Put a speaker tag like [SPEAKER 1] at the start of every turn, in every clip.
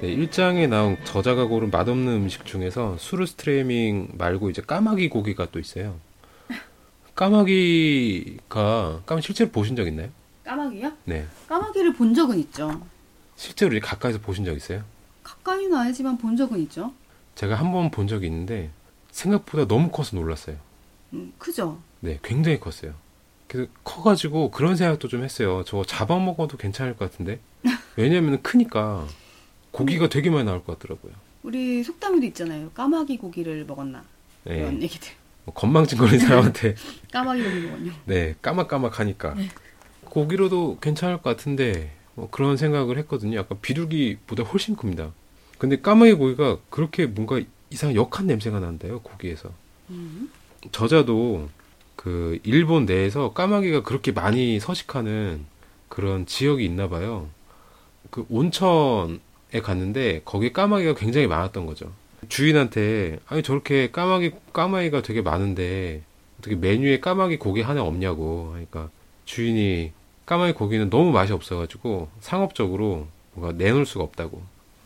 [SPEAKER 1] 네, 일장에 나온 저자가 고른 맛없는 음식 중에서 수르 스트레밍 말고 이제 까마귀 고기가 또 있어요. 까마귀가 까마귀 실제로 보신 적 있나요?
[SPEAKER 2] 까마귀요?
[SPEAKER 1] 네.
[SPEAKER 2] 까마귀를 본 적은 있죠.
[SPEAKER 1] 실제로 이렇게 가까이서 보신 적 있어요?
[SPEAKER 2] 가까이는 아니지만 본 적은 있죠.
[SPEAKER 1] 제가 한 번 본 적이 있는데 생각보다 너무 커서 놀랐어요.
[SPEAKER 2] 음, 크죠.
[SPEAKER 1] 네, 굉장히 컸어요. 그래서 커가지고 그런 생각도 좀 했어요. 저거 잡아먹어도 괜찮을 것 같은데. 왜냐면 크니까 고기가 되게 많이 나올 것 같더라고요.
[SPEAKER 2] 우리 속담에도 있잖아요. 까마귀 고기를 먹었나
[SPEAKER 1] 네.
[SPEAKER 2] 이런 얘기들.
[SPEAKER 1] 뭐 건망증거린 사람한테
[SPEAKER 2] 까마귀 고기 먹었냐.
[SPEAKER 1] 네, 까막까막하니까
[SPEAKER 2] 네.
[SPEAKER 1] 고기로도 괜찮을 것 같은데 뭐 그런 생각을 했거든요. 약간 비둘기보다 훨씬 큽니다. 근데 까마귀 고기가 그렇게 뭔가 이상 역한 냄새가 난대요 고기에서.
[SPEAKER 2] 음.
[SPEAKER 1] 저자도 그 일본 내에서 까마귀가 그렇게 많이 서식하는 그런 지역이 있나 봐요. 그 온천에 갔는데 거기 까마귀가 굉장히 많았던 거죠. 주인한테 아니 저렇게 까마귀 까마귀가 되게 많은데 어떻게 메뉴에 까마귀 고기 하나 없냐고 하니까 주인이 까마귀 고기는 너무 맛이 없어가지고 상업적으로 뭔가 내놓을 수가 없다고.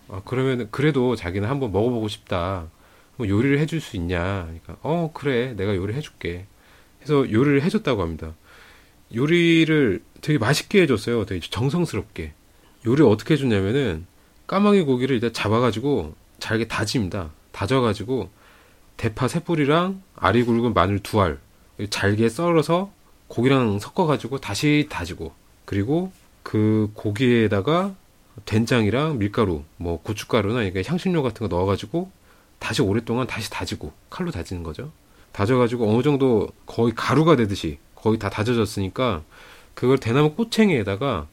[SPEAKER 1] 아 그러면 그래도 자기는 한번 먹어보고 싶다. 뭐 요리를 해줄 수 있냐? 그러니까 어 그래 내가 요리 해줄게. 해서 요리를 해줬다고 합니다. 요리를 되게 맛있게 해줬어요. 되게 정성스럽게. 요리 어떻게 해줬냐면은 까마귀 고기를 일단 잡아가지고 잘게 다집니다. 다져가지고 대파 세 뿌리랑 알이 굵은 마늘 두 알 잘게 썰어서 고기랑 섞어가지고 다시 다지고 그리고 그 고기에다가 된장이랑 밀가루 뭐 고춧가루나 향신료 같은 거 넣어가지고 다시 오랫동안 다시 다지고 칼로 다지는 거죠. 다져가지고 어느 정도 거의 가루가 되듯이 거의 다 다져졌으니까 그걸 대나무 꼬챙이에다가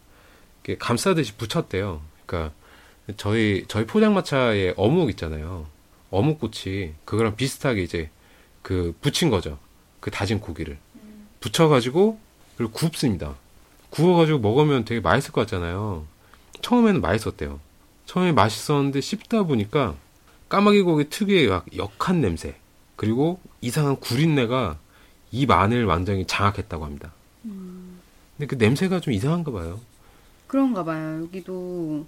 [SPEAKER 1] 감싸듯이 붙였대요. 그러니까 저희 저희 포장마차에 어묵 있잖아요. 어묵꼬치 그거랑 비슷하게 이제 그 붙인 거죠. 그 다진 고기를 붙여가지고 그리고 굽습니다. 구워가지고 먹으면 되게 맛있을 것 같잖아요. 처음에는 맛있었대요. 처음에 맛있었는데 씹다 보니까 까마귀 고기 특유의 막 역한 냄새 그리고 이상한 구린내가 입 안을 완전히 장악했다고 합니다. 근데 그 냄새가 좀 이상한가 봐요.
[SPEAKER 2] 그런가 봐요. 여기도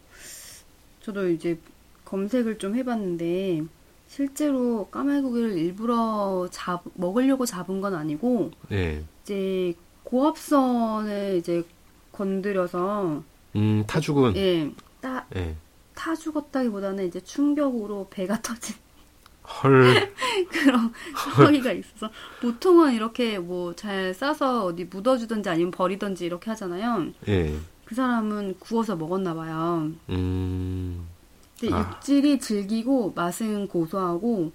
[SPEAKER 2] 저도 이제 검색을 좀 해봤는데 실제로 까마귀 고기를 일부러 잡 먹으려고 잡은 건 아니고
[SPEAKER 1] 네.
[SPEAKER 2] 이제 고압선을 이제 건드려서
[SPEAKER 1] 음, 타 죽은
[SPEAKER 2] 예, 따,
[SPEAKER 1] 예.
[SPEAKER 2] 타 죽었다기보다는 이제 충격으로 배가 터진
[SPEAKER 1] 헐.
[SPEAKER 2] 그런 상황이가 있어서 보통은 이렇게 뭐 잘 싸서 어디 묻어주든지 아니면 버리든지 이렇게 하잖아요.
[SPEAKER 1] 예.
[SPEAKER 2] 그 사람은 구워서 먹었나 봐요.
[SPEAKER 1] 음.
[SPEAKER 2] 근데
[SPEAKER 1] 아.
[SPEAKER 2] 육질이 질기고 맛은 고소하고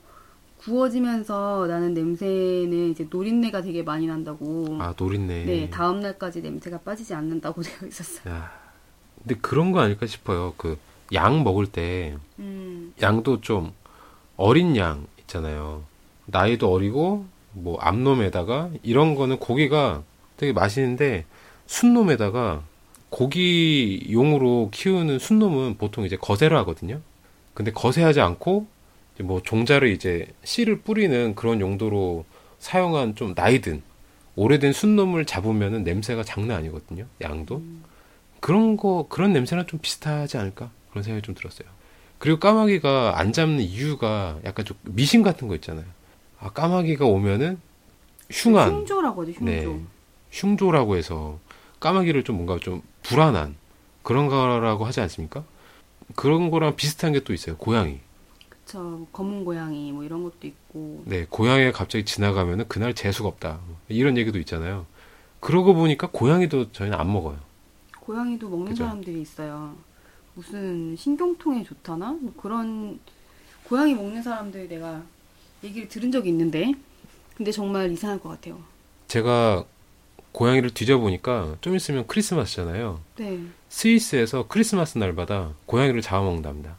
[SPEAKER 2] 구워지면서 나는 냄새는 이제 노린내가 되게 많이 난다고.
[SPEAKER 1] 아, 노린내.
[SPEAKER 2] 네, 다음 날까지 냄새가 빠지지 않는다고 되어 있었어요.
[SPEAKER 1] 야. 근데 그런 거 아닐까 싶어요. 그 양 먹을 때
[SPEAKER 2] 음,
[SPEAKER 1] 양도 좀 어린 양 있잖아요. 나이도 어리고 뭐 암놈에다가 이런 거는 고기가 되게 맛있는데 순놈에다가 고기용으로 키우는 순놈은 보통 이제 거세를 하거든요. 근데 거세하지 않고 뭐 종자를 이제 씨를 뿌리는 그런 용도로 사용한 좀 나이든 오래된 순놈을 잡으면은 냄새가 장난 아니거든요. 양도 그런 거 그런 냄새랑 좀 비슷하지 않을까 그런 생각이 좀 들었어요. 그리고 까마귀가 안 잡는 이유가 약간 좀 미신 같은 거 있잖아요. 아 까마귀가 오면은 흉한
[SPEAKER 2] 흉조라고 하죠, 흉조.
[SPEAKER 1] 네. 흉조라고 해서 까마귀를 좀 뭔가 좀 불안한 그런 거라고 하지 않습니까? 그런 거랑 비슷한 게 또 있어요. 고양이.
[SPEAKER 2] 그쵸. 뭐 검은 고양이 뭐 이런 것도 있고.
[SPEAKER 1] 네, 고양이가 갑자기 지나가면은 그날 재수가 없다. 이런 얘기도 있잖아요. 그러고 보니까 고양이도 저희는 안 먹어요.
[SPEAKER 2] 고양이도 먹는
[SPEAKER 1] 그죠?
[SPEAKER 2] 사람들이 있어요. 무슨 신경통에 좋다나? 뭐 그런 고양이 먹는 사람들 내가 얘기를 들은 적이 있는데 근데 정말 이상할 것 같아요.
[SPEAKER 1] 제가 고양이를 뒤져보니까 좀 있으면 크리스마스잖아요.
[SPEAKER 2] 네.
[SPEAKER 1] 스위스에서 크리스마스 날마다 고양이를 잡아먹는답니다.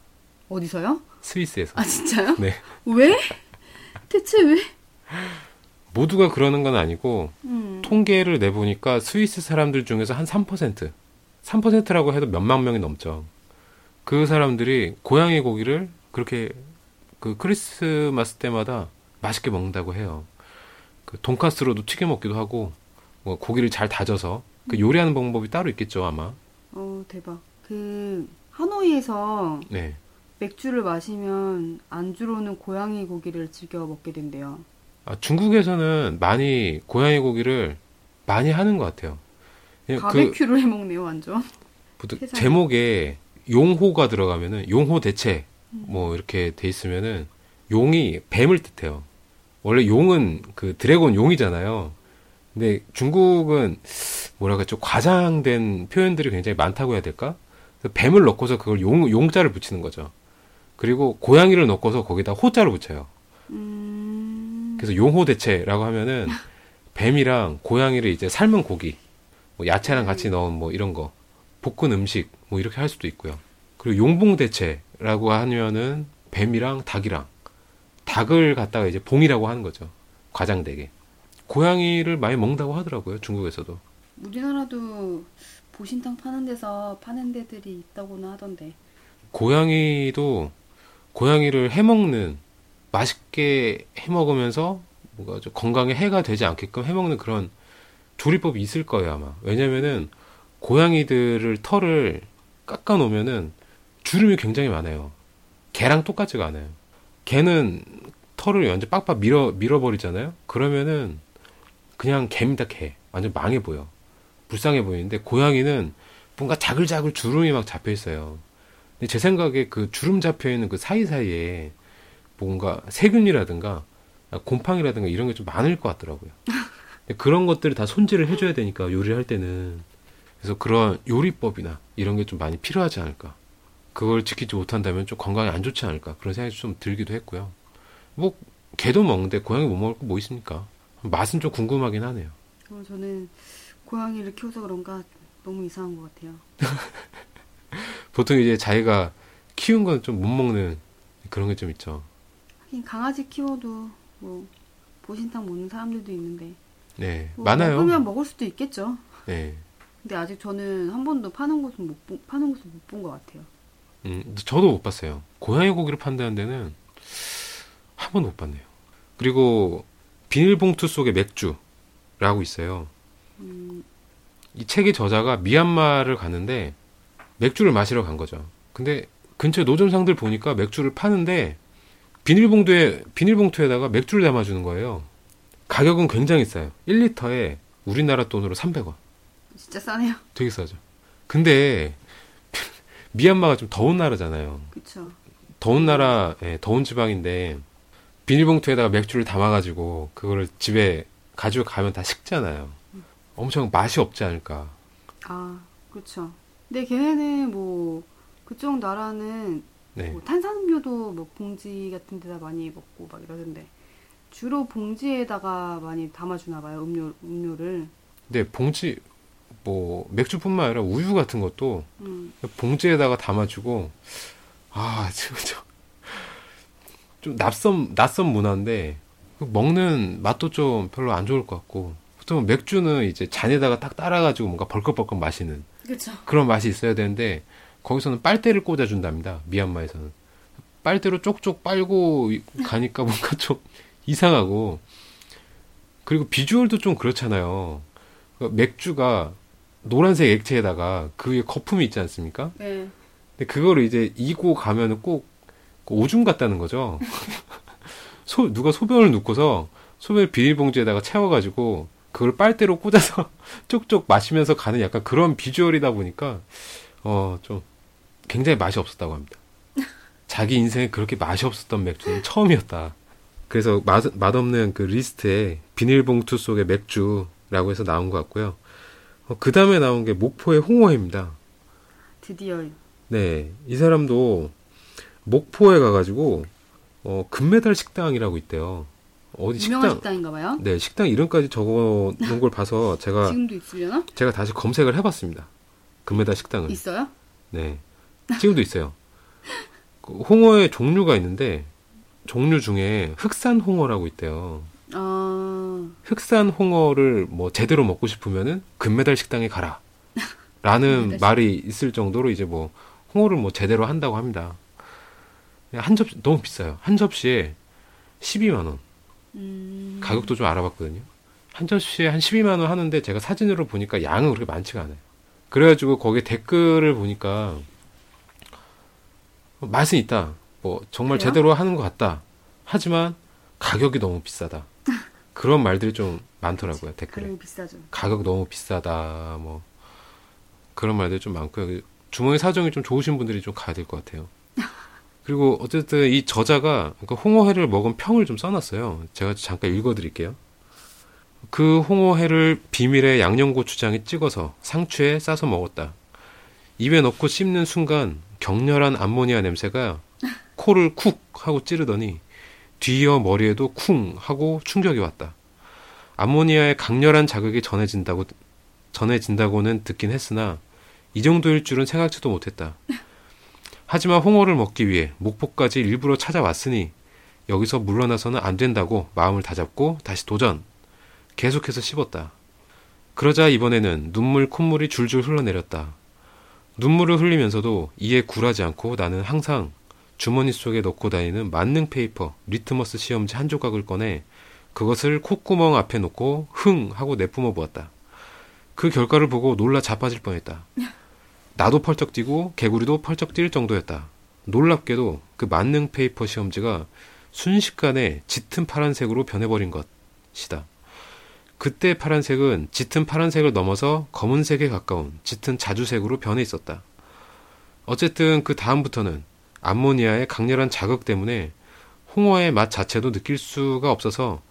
[SPEAKER 2] 어디서요?
[SPEAKER 1] 스위스에서.
[SPEAKER 2] 아 진짜요?
[SPEAKER 1] 네.
[SPEAKER 2] 왜? 대체 왜?
[SPEAKER 1] 모두가 그러는 건 아니고
[SPEAKER 2] 음.
[SPEAKER 1] 통계를 내보니까 스위스 사람들 중에서 한 3%, 3%라고 해도 몇만 명이 넘죠. 그 사람들이 고양이 고기를 그렇게 그 크리스마스 때마다 맛있게 먹는다고 해요. 그 돈가스로도 튀겨 먹기도 하고 뭐 고기를 잘 다져서 그 요리하는 방법이 따로 있겠죠 아마.
[SPEAKER 2] 어 대박. 그 하노이에서
[SPEAKER 1] 네.
[SPEAKER 2] 맥주를 마시면 안주로는 고양이 고기를 즐겨 먹게 된대요.
[SPEAKER 1] 아, 중국에서는 많이 고양이 고기를 많이 하는 것 같아요. 예, 그
[SPEAKER 2] 바베큐를 해 먹네요, 완전.
[SPEAKER 1] 보통
[SPEAKER 2] 세상에.
[SPEAKER 1] 제목에 용호가 들어가면은 용호 대체 뭐 이렇게 돼 있으면은 용이 뱀을 뜻해요. 원래 용은 그 드래곤 용이잖아요. 근데 중국은 뭐랄까 좀 과장된 표현들이 굉장히 많다고 해야 될까? 뱀을 넣고서 그걸 용 용자를 붙이는 거죠. 그리고 고양이를 넣고서 거기다 호자를 붙여요.
[SPEAKER 2] 음,
[SPEAKER 1] 그래서 용호 대체라고 하면은 뱀이랑 고양이를 이제 삶은 고기, 뭐 야채랑 같이 넣은 뭐 이런 거, 볶은 음식 뭐 이렇게 할 수도 있고요. 그리고 용봉 대체라고 하면은 뱀이랑 닭이랑 닭을 갖다가 이제 봉이라고 하는 거죠. 과장되게. 고양이를 많이 먹는다고 하더라고요. 중국에서도.
[SPEAKER 2] 우리나라도 보신탕 파는 데서 파는 데들이 있다고는 하던데.
[SPEAKER 1] 고양이도 고양이를 해 먹는 맛있게 해 먹으면서 뭔가 좀 건강에 해가 되지 않게끔 해 먹는 그런 조리법이 있을 거예요 아마 왜냐면은 고양이들을 털을 깎아 놓으면은 주름이 굉장히 많아요 개랑 똑같지가 않아요 개는 털을 완전 빡빡 밀어 밀어버리잖아요 그러면은 그냥 개입니다 개 완전 망해 보여 불쌍해 보이는데 고양이는 뭔가 자글자글 주름이 막 잡혀 있어요 근데 제 생각에 그 주름 잡혀 있는 그 사이사이에 뭔가 세균이라든가 곰팡이라든가 이런 게 좀 많을 것 같더라고요. 그런 것들을 다 손질을 해줘야 되니까 요리를 할 때는 그래서 그런 요리법이나 이런 게 좀 많이 필요하지 않을까. 그걸 지키지 못한다면 좀 건강에 안 좋지 않을까 그런 생각이 좀 들기도 했고요. 뭐 개도 먹는데 고양이 못 먹을 거 뭐 있습니까? 맛은 좀 궁금하긴 하네요.
[SPEAKER 2] 어, 저는 고양이를 키워서 그런가 너무 이상한 것 같아요.
[SPEAKER 1] 보통 이제 자기가 키운 건 좀 못 먹는 그런 게 좀 있죠.
[SPEAKER 2] 하긴 강아지 키워도 뭐 보신탕 먹는 사람들도 있는데
[SPEAKER 1] 네,
[SPEAKER 2] 뭐
[SPEAKER 1] 많아요.
[SPEAKER 2] 먹으면 먹을 수도 있겠죠.
[SPEAKER 1] 네,
[SPEAKER 2] 근데 아직 저는 한 번도 파는 곳은 못 본- 파는 곳은 못 본 것 같아요.
[SPEAKER 1] 음, 저도 못 봤어요. 고양이 고기를 판다는 데는 한 번도 못 봤네요. 그리고 비닐봉투 속에 맥주라고 있어요.
[SPEAKER 2] 음,
[SPEAKER 1] 이 책의 저자가 미얀마를 갔는데 맥주를 마시러 간 거죠. 근데 근처 노점상들 보니까 맥주를 파는데 비닐봉투에 비닐봉투에다가 맥주를 담아주는 거예요. 가격은 굉장히 싸요. 1리터에 우리나라 돈으로 300원.
[SPEAKER 2] 진짜 싸네요.
[SPEAKER 1] 되게 싸죠. 근데 미얀마가 좀 더운 나라잖아요.
[SPEAKER 2] 그쵸.
[SPEAKER 1] 더운 나라, 예, 더운 지방인데 비닐봉투에다가 맥주를 담아가지고 그거를 집에 가지고 가면 다 식잖아요. 엄청 맛이 없지 않을까.
[SPEAKER 2] 아, 그쵸. 근데 걔네는 뭐 그쪽 나라는
[SPEAKER 1] 네.
[SPEAKER 2] 뭐 탄산음료도 뭐 봉지 같은 데다 많이 먹고 막 이러던데 주로 봉지에다가 많이 담아주나 봐요 음료 음료를.
[SPEAKER 1] 근데 봉지 뭐 맥주뿐만 아니라 우유 같은 것도
[SPEAKER 2] 음,
[SPEAKER 1] 봉지에다가 담아주고 아 진짜 좀 낯선 낯선 문화인데 그 먹는 맛도 좀 별로 안 좋을 것 같고 보통 맥주는 이제 잔에다가 딱 따라가지고 뭔가 벌컥벌컥 마시는
[SPEAKER 2] 그쵸.
[SPEAKER 1] 그런 맛이 있어야 되는데 거기서는 빨대를 꽂아준답니다. 미얀마에서는 빨대로 쪽쪽 빨고 가니까 뭔가 좀 이상하고 그리고 비주얼도 좀 그렇잖아요. 그 맥주가 노란색 액체에다가 그 위에 거품이 있지 않습니까?
[SPEAKER 2] 네.
[SPEAKER 1] 근데 그거를 이제 이고 가면은 꼭그 오줌 같다는 거죠. 소, 누가 소변을 누고서 소변을 비닐봉지에다가 채워가지고 그걸 빨대로 꽂아서 쪽쪽 마시면서 가는 약간 그런 비주얼이다 보니까 어 좀 굉장히 맛이 없었다고 합니다. 자기 인생에 그렇게 맛이 없었던 맥주는 처음이었다. 그래서 맛, 맛없는 그 리스트에 비닐봉투 속의 맥주라고 해서 나온 것 같고요. 어, 그 다음에 나온 게 목포의 홍어회입니다.
[SPEAKER 2] 드디어
[SPEAKER 1] 네, 이 사람도 목포에 가가지고 어, 금메달 식당이라고 있대요. 어디
[SPEAKER 2] 유명한
[SPEAKER 1] 식당?
[SPEAKER 2] 식당 인가 봐요.
[SPEAKER 1] 네, 식당 이름까지 적어 놓은 걸 봐서 제가
[SPEAKER 2] 지금도 있으려나?
[SPEAKER 1] 제가 다시 검색을 해봤습니다. 금메달 식당을.
[SPEAKER 2] 있어요?
[SPEAKER 1] 네, 지금도 있어요. 그 홍어의 종류가 있는데 종류 중에 흑산 홍어라고 있대요.
[SPEAKER 2] 아,
[SPEAKER 1] 흑산 홍어를 뭐 제대로 먹고 싶으면은 금메달 식당에 가라. 라는 말이 있을 정도로 이제 뭐 홍어를 뭐 제대로 한다고 합니다. 한 접시 너무 비싸요. 한 접시에 12만 원.
[SPEAKER 2] 음,
[SPEAKER 1] 가격도 좀 알아봤거든요. 한 접시에 한 12만 원 하는데 제가 사진으로 보니까 양은 그렇게 많지가 않아요. 그래가지고 거기에 댓글을 보니까 맛은 있다. 뭐 정말
[SPEAKER 2] 그래요?
[SPEAKER 1] 제대로 하는 것 같다. 하지만 가격이 너무 비싸다. 그런 말들이 좀 많더라고요 댓글에.
[SPEAKER 2] 가격
[SPEAKER 1] 너무 비싸다. 뭐 그런 말들이 좀 많고요. 주머니 사정이 좀 좋으신 분들이 좀 가야 될 것 같아요. 그리고 어쨌든 이 저자가 그 홍어회를 먹은 평을 좀 써놨어요. 제가 잠깐 읽어드릴게요. 그 홍어회를 비밀의 양념고추장에 찍어서 상추에 싸서 먹었다. 입에 넣고 씹는 순간 격렬한 암모니아 냄새가 코를 쿡 하고 찌르더니 뒤이어 머리에도 쿵 하고 충격이 왔다. 암모니아의 강렬한 자극이 전해진다고 전해진다고는 듣긴 했으나 이 정도일 줄은 생각지도 못했다. 하지만 홍어를 먹기 위해 목포까지 일부러 찾아왔으니 여기서 물러나서는 안 된다고 마음을 다잡고 다시 도전. 계속해서 씹었다. 그러자 이번에는 눈물 콧물이 줄줄 흘러내렸다. 눈물을 흘리면서도 이에 굴하지 않고 나는 항상 주머니 속에 넣고 다니는 만능 페이퍼 리트머스 시험지 한 조각을 꺼내 그것을 콧구멍 앞에 놓고 흥 하고 내뿜어 보았다. 그 결과를 보고 놀라 자빠질 뻔했다. 나도 펄쩍 뛰고 개구리도 펄쩍 뛸 정도였다. 놀랍게도 그 만능 페이퍼 시험지가 순식간에 짙은 파란색으로 변해버린 것이다. 그때 파란색은 짙은 파란색을 넘어서 검은색에 가까운 짙은 자주색으로 변해 있었다. 어쨌든 그 다음부터는 암모니아의 강렬한 자극 때문에 홍어의 맛 자체도 느낄 수가 없어서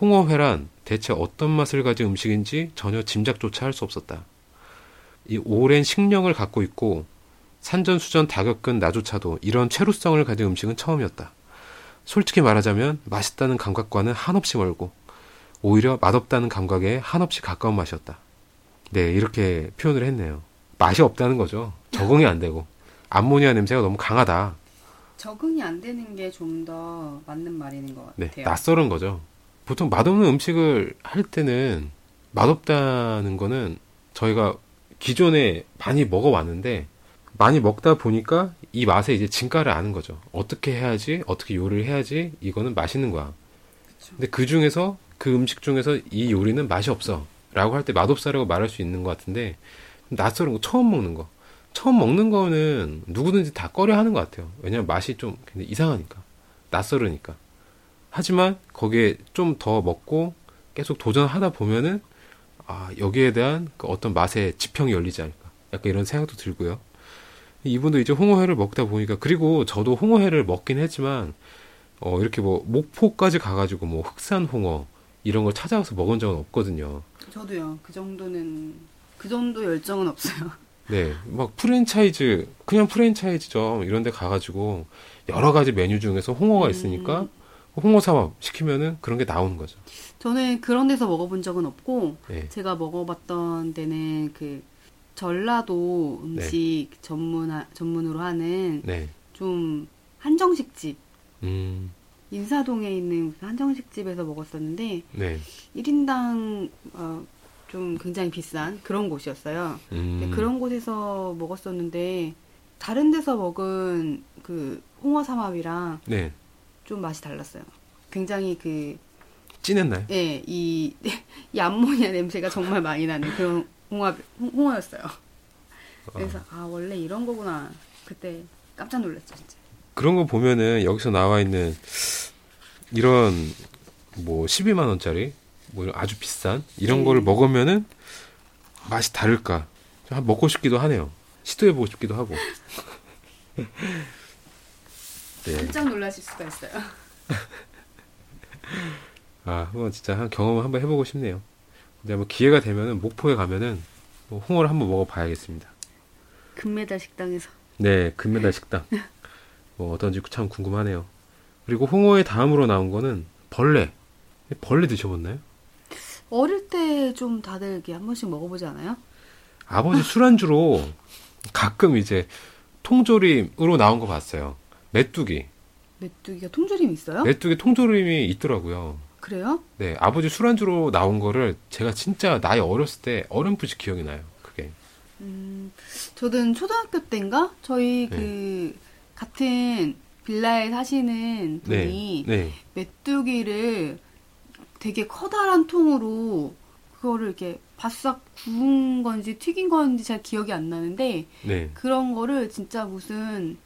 [SPEAKER 1] 홍어회란 대체 어떤 맛을 가진 음식인지 전혀 짐작조차 할 수 없었다. 이 오랜 식령을 갖고 있고 산전수전 다 겪은 나조차도 이런 최루성을 가진 음식은 처음이었다. 솔직히 말하자면 맛있다는 감각과는 한없이 멀고 오히려 맛없다는 감각에 한없이 가까운 맛이었다. 네, 이렇게 표현을 했네요. 맛이 없다는 거죠. 적응이 안 되고. 암모니아 냄새가 너무 강하다.
[SPEAKER 2] 적응이 안 되는 게 좀 더 맞는 말인 것
[SPEAKER 1] 네,
[SPEAKER 2] 같아요.
[SPEAKER 1] 낯설은 거죠. 보통 맛없는 음식을 할 때는 맛없다는 거는 저희가 기존에 많이 먹어왔는데 많이 먹다 보니까 이 맛에 이제 진가를 아는 거죠. 어떻게 해야지, 어떻게 요리를 해야지 이거는 맛있는 거야.
[SPEAKER 2] 그쵸.
[SPEAKER 1] 근데 그 중에서 그 음식 중에서 이 요리는 맛이 없어. 라고 할 때 맛없어라고 말할 수 있는 것 같은데 낯설은 거 처음 먹는 거. 처음 먹는 거는 누구든지 다 꺼려 하는 것 같아요. 왜냐면 맛이 좀 이상하니까. 낯설으니까. 하지만 거기에 좀 더 먹고 계속 도전하다 보면은 아, 여기에 대한 그 어떤 맛의 지평이 열리지 않을까. 약간 이런 생각도 들고요. 이분도 이제 홍어회를 먹다 보니까 그리고 저도 홍어회를 먹긴 했지만 어, 이렇게 뭐 목포까지 가가지고 뭐 흑산 홍어 이런 걸 찾아가서 먹은 적은 없거든요.
[SPEAKER 2] 저도요. 그 정도는 그 정도 열정은 없어요.
[SPEAKER 1] 네, 막 프랜차이즈 그냥 프랜차이즈점 이런 데 가가지고 여러 가지 메뉴 중에서 홍어가 있으니까
[SPEAKER 2] 음.
[SPEAKER 1] 홍어 사밥 시키면은 그런 게 나오는 거죠.
[SPEAKER 2] 저는 그런 데서 먹어본 적은 없고
[SPEAKER 1] 네,
[SPEAKER 2] 제가 먹어봤던 데는 그 전라도 음식 전문 전문으로 하는
[SPEAKER 1] 네,
[SPEAKER 2] 좀 한정식 집.
[SPEAKER 1] 음,
[SPEAKER 2] 인사동에 있는 한정식 집에서 먹었었는데
[SPEAKER 1] 네,
[SPEAKER 2] 1인당 어, 좀 굉장히 비싼 그런 곳이었어요.
[SPEAKER 1] 음,
[SPEAKER 2] 근데 그런 곳에서 먹었었는데 다른 데서 먹은 그 홍어 삼합이랑
[SPEAKER 1] 네,
[SPEAKER 2] 좀 맛이 달랐어요. 굉장히 그
[SPEAKER 1] 진했나요?
[SPEAKER 2] 예, 이, 이 암모니아 냄새가 정말 많이 나는 그런 홍어, 홍- 홍어였어요. 그래서, 아, 원래 이런 거구나. 그때 깜짝 놀랐죠, 진짜.
[SPEAKER 1] 그런 거 보면은 여기서 나와 있는 이런 뭐 12만 원짜리 뭐 아주 비싼 이런
[SPEAKER 2] 네.
[SPEAKER 1] 거를 먹으면은 맛이 다를까 먹고 싶기도 하네요. 시도해 보고 싶기도 하고. 네.
[SPEAKER 2] 깜짝 놀라실 수가 있어요.
[SPEAKER 1] 아, 한번 진짜 한 경험을 한번 해보고 싶네요. 근데 뭐 기회가 되면은 목포에 가면은 뭐 홍어를 한번 먹어봐야겠습니다.
[SPEAKER 2] 금메달 식당에서.
[SPEAKER 1] 네, 금메달 식당. 뭐 어떤지 참 궁금하네요. 그리고 홍어의 다음으로 나온 거는 벌레. 벌레 드셔봤나요?
[SPEAKER 2] 어릴 때 좀 다들 이렇게 한 번씩 먹어보지 않아요?
[SPEAKER 1] 아버지 술안주로 가끔 이제 통조림으로 나온 거 봤어요. 메뚜기.
[SPEAKER 2] 메뚜기가 통조림 있어요?
[SPEAKER 1] 메뚜기 통조림이 있더라고요.
[SPEAKER 2] 그래요?
[SPEAKER 1] 네, 아버지 술안주로 나온 거를 제가 진짜 나이 어렸을 때 어렴풋이 기억이 나요. 그게.
[SPEAKER 2] 음, 저는 초등학교 때인가? 저희
[SPEAKER 1] 네.
[SPEAKER 2] 그, 같은 빌라에 사시는
[SPEAKER 1] 네.
[SPEAKER 2] 분이
[SPEAKER 1] 네.
[SPEAKER 2] 메뚜기를 되게 커다란 통으로 그거를 이렇게 바싹 구운 건지 튀긴 건지 잘 기억이 안 나는데
[SPEAKER 1] 네.
[SPEAKER 2] 그런 거를 진짜 무슨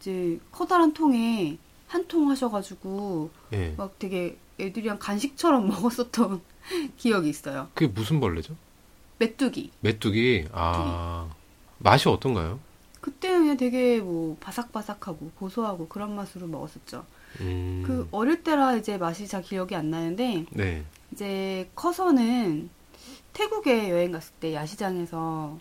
[SPEAKER 2] 이제 커다란 통에 한 통 하셔가지고
[SPEAKER 1] 예.
[SPEAKER 2] 막 되게 애들이랑 간식처럼 먹었었던 기억이 있어요.
[SPEAKER 1] 그게 무슨 벌레죠?
[SPEAKER 2] 메뚜기.
[SPEAKER 1] 메뚜기. 아. 맛이 어떤가요?
[SPEAKER 2] 그때는 그냥 되게 뭐 바삭바삭하고 고소하고 그런 맛으로 먹었었죠.
[SPEAKER 1] 음.
[SPEAKER 2] 그 어릴 때라 이제 맛이 잘 기억이 안 나는데
[SPEAKER 1] 네.
[SPEAKER 2] 이제 커서는 태국에 여행 갔을 때 야시장에서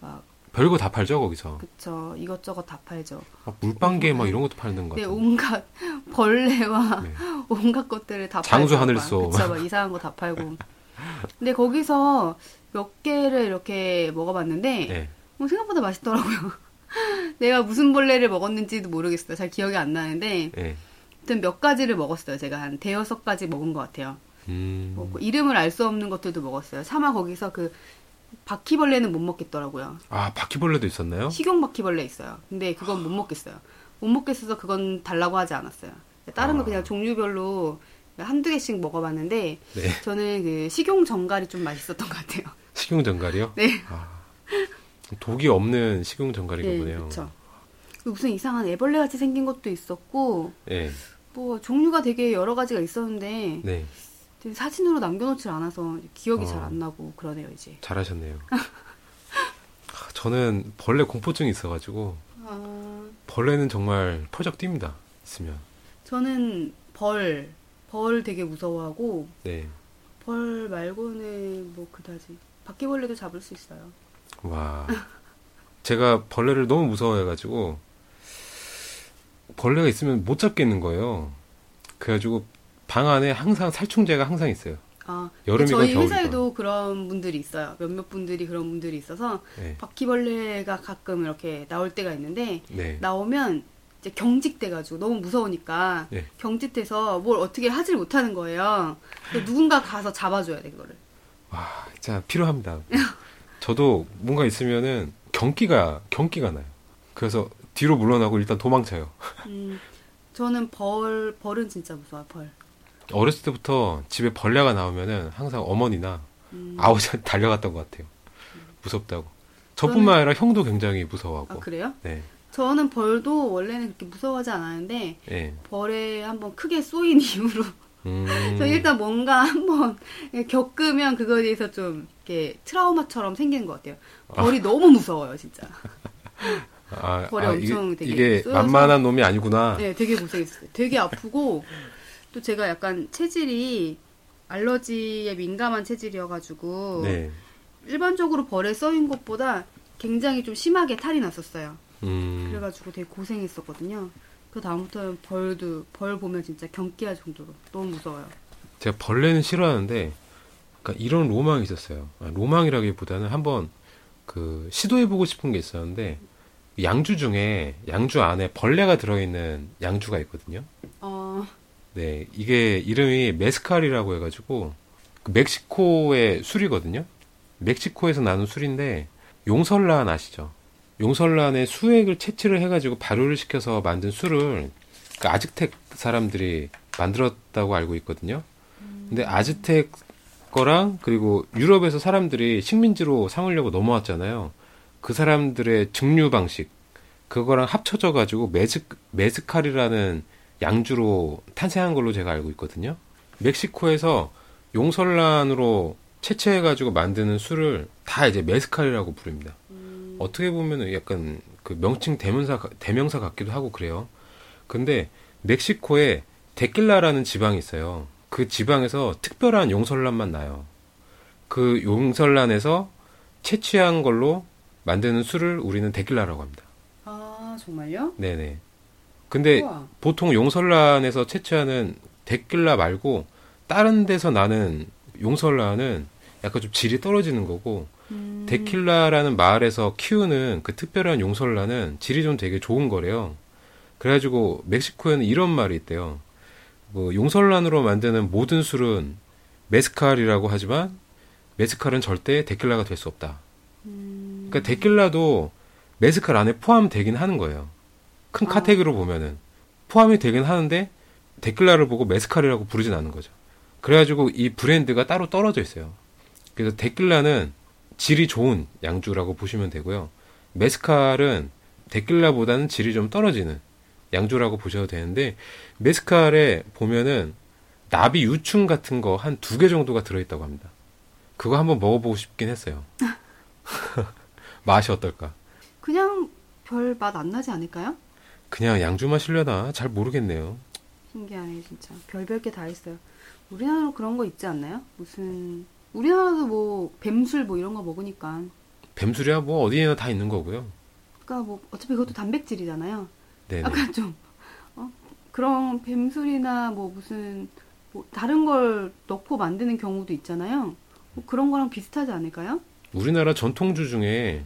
[SPEAKER 2] 막
[SPEAKER 1] 별거 다 팔죠, 거기서.
[SPEAKER 2] 그쵸 이것저것 다 팔죠.
[SPEAKER 1] 막 물방개 막 이런 것도 파는
[SPEAKER 2] 것네
[SPEAKER 1] 같아요.
[SPEAKER 2] 온갖 벌레와
[SPEAKER 1] 네.
[SPEAKER 2] 온갖 것들을 다
[SPEAKER 1] 장수. 하늘소.
[SPEAKER 2] 막. 그쵸 막 이상한 거 다 팔고. 근데 거기서 몇 개를 이렇게 먹어봤는데
[SPEAKER 1] 네.
[SPEAKER 2] 어, 생각보다 맛있더라고요. 내가 무슨 벌레를 먹었는지도 모르겠어요. 잘 기억이 안 나는데
[SPEAKER 1] 네.
[SPEAKER 2] 아무튼 몇 가지를 먹었어요. 제가 한 대여섯 가지 먹은 것 같아요.
[SPEAKER 1] 음.
[SPEAKER 2] 먹고 이름을 알 수 없는 것들도 먹었어요. 차마 거기서 그 바퀴벌레는 못 먹겠더라고요.
[SPEAKER 1] 아, 바퀴벌레도 있었나요?
[SPEAKER 2] 식용 바퀴벌레 있어요. 근데 그건 못 먹겠어요. 못 먹겠어서 그건 달라고 하지 않았어요. 다른 거
[SPEAKER 1] 아.
[SPEAKER 2] 그냥 종류별로 한두 개씩 먹어봤는데
[SPEAKER 1] 네.
[SPEAKER 2] 저는 그 식용 정갈이 좀 맛있었던 것 같아요.
[SPEAKER 1] 식용전갈이요?
[SPEAKER 2] 네.
[SPEAKER 1] 아. 독이 없는 식용전갈인가
[SPEAKER 2] 네,
[SPEAKER 1] 보네요.
[SPEAKER 2] 그렇죠. 무슨 이상한 애벌레 같이 생긴 것도 있었고
[SPEAKER 1] 네.
[SPEAKER 2] 뭐 종류가 되게 여러 가지가 있었는데
[SPEAKER 1] 네.
[SPEAKER 2] 사진으로 남겨놓질 않아서 기억이
[SPEAKER 1] 어.
[SPEAKER 2] 잘안 나고 그러네요 이제.
[SPEAKER 1] 잘하셨네요. 아, 저는 벌레 공포증이 있어가지고
[SPEAKER 2] 아,
[SPEAKER 1] 벌레는 정말 펄쩍 뜁니다. 있으면.
[SPEAKER 2] 저는 벌, 벌 되게 무서워하고
[SPEAKER 1] 네.
[SPEAKER 2] 벌 말고는 뭐 그다지 바퀴벌레도 잡을 수 있어요.
[SPEAKER 1] 와. 제가 벌레를 너무 무서워해가지고 벌레가 있으면 못 잡겠는 거예요. 그래가지고 방 안에 항상 살충제가 항상 있어요.
[SPEAKER 2] 아,
[SPEAKER 1] 여름이건
[SPEAKER 2] 저희
[SPEAKER 1] 겨울이건.
[SPEAKER 2] 회사에도 그런 분들이 있어요. 몇몇 분들이 그런 분들이 있어서
[SPEAKER 1] 네.
[SPEAKER 2] 바퀴벌레가 가끔 이렇게 나올 때가 있는데
[SPEAKER 1] 네.
[SPEAKER 2] 나오면 이제 경직돼가지고 너무 무서우니까
[SPEAKER 1] 네.
[SPEAKER 2] 경직돼서 뭘 어떻게 하질 못하는 거예요. 누군가 가서 잡아줘야 돼 그거를.
[SPEAKER 1] 와, 진짜 필요합니다. 저도 뭔가 있으면은 경기가 경기가 나요. 그래서 뒤로 물러나고 일단 도망쳐요.
[SPEAKER 2] 음, 저는 벌 벌은 진짜 무서워요. 벌.
[SPEAKER 1] 어렸을 때부터 집에 벌레가 나오면은 항상 어머니나
[SPEAKER 2] 음,
[SPEAKER 1] 아버지한테 달려갔던 것 같아요. 무섭다고. 저뿐만 아니라 형도 굉장히 무서워하고.
[SPEAKER 2] 아 그래요?
[SPEAKER 1] 네.
[SPEAKER 2] 저는 벌도 원래는 그렇게 무서워하지 않았는데
[SPEAKER 1] 네.
[SPEAKER 2] 벌에 한번 크게 쏘인 이후로
[SPEAKER 1] 음.
[SPEAKER 2] 저 일단 뭔가 한번 겪으면 그거에 대해서 좀 이렇게 트라우마처럼 생기는 것 같아요. 벌이 너무 무서워요, 진짜.
[SPEAKER 1] 아,
[SPEAKER 2] 벌이
[SPEAKER 1] 아,
[SPEAKER 2] 엄청
[SPEAKER 1] 이게,
[SPEAKER 2] 되게
[SPEAKER 1] 이게
[SPEAKER 2] 쏘여서-
[SPEAKER 1] 만만한 놈이 아니구나.
[SPEAKER 2] 네, 되게 고생했어요. 되게 아프고 또 제가 약간 체질이 알러지에 민감한 체질이어가지고
[SPEAKER 1] 네.
[SPEAKER 2] 일반적으로 벌에 쏘인 것보다 굉장히 좀 심하게 탈이 났었어요.
[SPEAKER 1] 음.
[SPEAKER 2] 그래가지고 되게 고생했었거든요. 그 다음부터는 벌도 벌 보면 진짜 경기할 정도로 너무 무서워요.
[SPEAKER 1] 제가 벌레는 싫어하는데, 그러니까 이런 로망이 있었어요. 아, 로망이라기보다는 한번 그 시도해보고 싶은 게 있었는데, 양주 중에 양주 안에 벌레가 들어있는 양주가 있거든요.
[SPEAKER 2] 어,
[SPEAKER 1] 네, 이게 이름이 메스칼이라고 해가지고 그 멕시코의 술이거든요. 멕시코에서 나는 술인데 용설란 아시죠? 용설란의 수액을 채취를 해가지고 발효를 시켜서 만든 술을 그 아즈텍 사람들이 만들었다고 알고 있거든요. 근데 아즈텍 거랑 그리고 유럽에서 사람들이 식민지로 삼으려고 넘어왔잖아요. 그 사람들의 증류 방식 그거랑 합쳐져 가지고 메스 메스칼이라는 양주로 탄생한 걸로 제가 알고 있거든요. 멕시코에서 용설란으로 채취해가지고 만드는 술을 다 이제 메스칼이라고 부릅니다. 어떻게 보면 약간 그 명칭 대명사, 대명사 같기도 하고 그래요. 근데 멕시코에 데킬라라는 지방이 있어요. 그 지방에서 특별한 용설란만 나요. 그 용설란에서 채취한 걸로 만드는 술을 우리는 데킬라라고 합니다.
[SPEAKER 2] 아 정말요?
[SPEAKER 1] 네네. 근데
[SPEAKER 2] 우와.
[SPEAKER 1] 보통 용설란에서 채취하는 데킬라 말고 다른 데서 나는 용설란은 약간 좀 질이 떨어지는 거고
[SPEAKER 2] 음,
[SPEAKER 1] 데킬라라는 마을에서 키우는 그 특별한 용설란은 질이 좀 되게 좋은 거래요. 그래가지고 멕시코에는 이런 말이 있대요. 뭐 용설란으로 만드는 모든 술은 메스칼이라고 하지만 메스칼은 절대 데킬라가 될 수 없다.
[SPEAKER 2] 음,
[SPEAKER 1] 그러니까 데킬라도 메스칼 안에 포함되긴 하는 거예요. 큰
[SPEAKER 2] 아.
[SPEAKER 1] 카테고리로 보면은 포함이 되긴 하는데 데킬라를 보고 메스칼이라고 부르진 않는 거죠. 그래가지고 이 브랜드가 따로 떨어져 있어요. 그래서 데킬라는 질이 좋은 양주라고 보시면 되고요. 메스칼은 데킬라보다는 질이 좀 떨어지는 양주라고 보셔도 되는데 메스칼에 보면은 나비 유충 같은 거 한 두 개 정도가 들어있다고 합니다. 그거 한번 먹어보고 싶긴 했어요. 맛이 어떨까?
[SPEAKER 2] 그냥 별 맛 안 나지 않을까요?
[SPEAKER 1] 그냥 양주 마시려나 잘 모르겠네요.
[SPEAKER 2] 신기하네 진짜 별별 게 다 있어요. 우리나라도 그런 거 있지 않나요? 무슨 우리나라도 뭐 뱀술 뭐 이런 거 먹으니까
[SPEAKER 1] 뱀술이야 뭐 어디에나 다 있는 거고요.
[SPEAKER 2] 그러니까 뭐 어차피 그것도 단백질이잖아요.
[SPEAKER 1] 네.
[SPEAKER 2] 약간 좀 어? 그런 뱀술이나 뭐 무슨 뭐 다른 걸 넣고 만드는 경우도 있잖아요. 뭐 그런 거랑 비슷하지 않을까요?
[SPEAKER 1] 우리나라 전통주 중에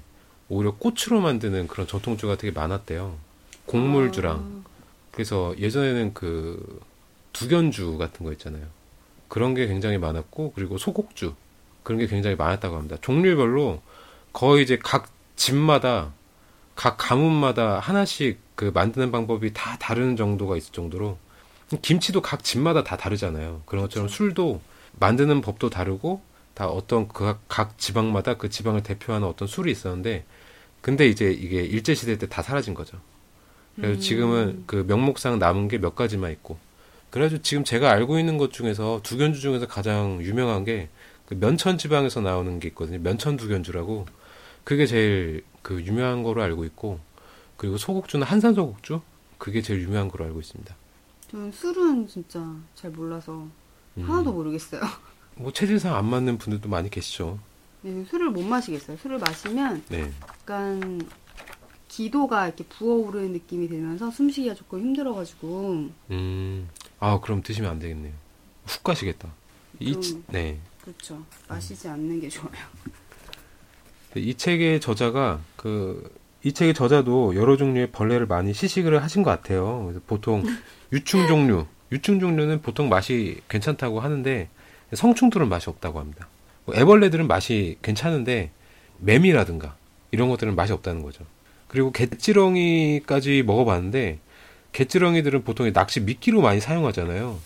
[SPEAKER 1] 오히려 꽃으로 만드는 그런 전통주가 되게 많았대요. 곡물주랑.
[SPEAKER 2] 아,
[SPEAKER 1] 그래서 예전에는 그 두견주 같은 거 있잖아요. 그런 게 굉장히 많았고 그리고 소곡주 그런 게 굉장히 많았다고 합니다. 종류별로 거의 이제 각 집마다 각 가문마다 하나씩 그 만드는 방법이 다 다른 정도가 있을 정도로 김치도 각 집마다 다 다르잖아요. 그런 것처럼 술도 만드는 법도 다르고 다 어떤 그 각 지방마다 그 지방을 대표하는 어떤 술이 있었는데 근데 이제 이게 일제 시대 때 다 사라진 거죠. 그래서
[SPEAKER 2] 음.
[SPEAKER 1] 지금은 그 명목상 남은 게 몇 가지만 있고 그래가지고 지금 제가 알고 있는 것 중에서 두견주 중에서 가장 유명한 게 그 면천 지방에서 나오는 게 있거든요. 면천 두견주라고 그게 제일 그 유명한 거로 알고 있고 그리고 소곡주는 한산 소곡주 그게 제일 유명한 거로 알고 있습니다.
[SPEAKER 2] 저는 술은 진짜 잘 몰라서
[SPEAKER 1] 음,
[SPEAKER 2] 하나도 모르겠어요.
[SPEAKER 1] 뭐 체질상 안 맞는 분들도 많이 계시죠.
[SPEAKER 2] 네, 술을 못 마시겠어요. 술을 마시면
[SPEAKER 1] 네.
[SPEAKER 2] 약간 기도가 이렇게 부어오르는 느낌이 들면서 숨쉬기가 조금 힘들어가지고
[SPEAKER 1] 음, 아 그럼 드시면 안 되겠네요. 훅 가시겠다. 이, 네.
[SPEAKER 2] 그렇죠. 마시지 않는 게 좋아요.
[SPEAKER 1] 이 책의 저자가 그 이 책의 저자도 여러 종류의 벌레를 많이 시식을 하신 것 같아요. 그래서 보통 유충 종류, 유충 종류는 보통 맛이 괜찮다고 하는데 성충들은 맛이 없다고 합니다. 뭐 애벌레들은 맛이 괜찮은데 매미라든가 이런 것들은 맛이 없다는 거죠. 그리고 갯지렁이까지 먹어봤는데 갯지렁이들은 보통 낚시 미끼로 많이 사용하잖아요.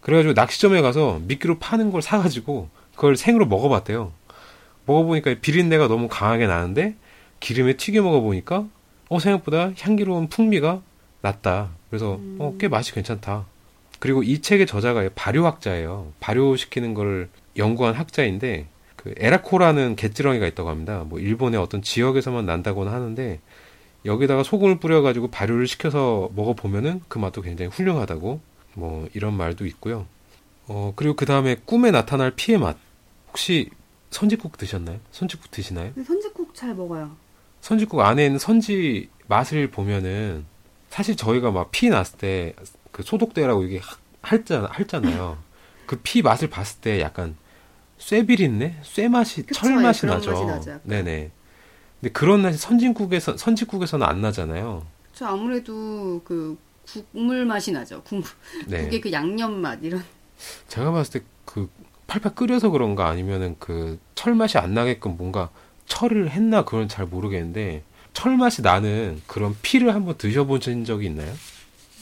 [SPEAKER 1] 그래가지고 낚시점에 가서 미끼로 파는 걸 사가지고 그걸 생으로 먹어봤대요. 먹어보니까 비린내가 너무 강하게 나는데 기름에 튀겨 먹어보니까 어 생각보다 향기로운 풍미가 났다. 그래서 어, 꽤 맛이 괜찮다. 그리고 이 책의 저자가 발효학자예요. 발효시키는 걸 연구한 학자인데 그 에라코라는 갯지렁이가 있다고 합니다. 뭐 일본의 어떤 지역에서만 난다고는 하는데 여기다가 소금을 뿌려가지고 발효를 시켜서 먹어보면은 그 맛도 굉장히 훌륭하다고 뭐 이런 말도 있고요. 어 그리고 그 다음에 꿈에 나타날 피의 맛. 혹시 선지국 드셨나요? 선지국 드시나요?
[SPEAKER 2] 근데 선지국 잘 먹어요.
[SPEAKER 1] 선지국 안에 있는 선지 맛을 보면은 사실 저희가 막 피 났을 때 그 소독대라고 이게 할자 할잖아요. 그 피 맛을 봤을 때 약간 쇠비린내, 쇠 맛이
[SPEAKER 2] 그쵸,
[SPEAKER 1] 철 맛이
[SPEAKER 2] 그런
[SPEAKER 1] 나죠. 네네. 근데 그런 맛이 선진국에서 선지국에서는 안 나잖아요.
[SPEAKER 2] 저 아무래도 그 국물 맛이 나죠. 국물,
[SPEAKER 1] 네.
[SPEAKER 2] 국의 그 양념 맛 이런.
[SPEAKER 1] 제가 봤을 때 그 팔팔 끓여서 그런가 아니면은 그 철 맛이 안 나게끔 뭔가 철을 했나 그건 잘 모르겠는데 철 맛이 나는 그런 피를 한번 드셔보신 적이 있나요?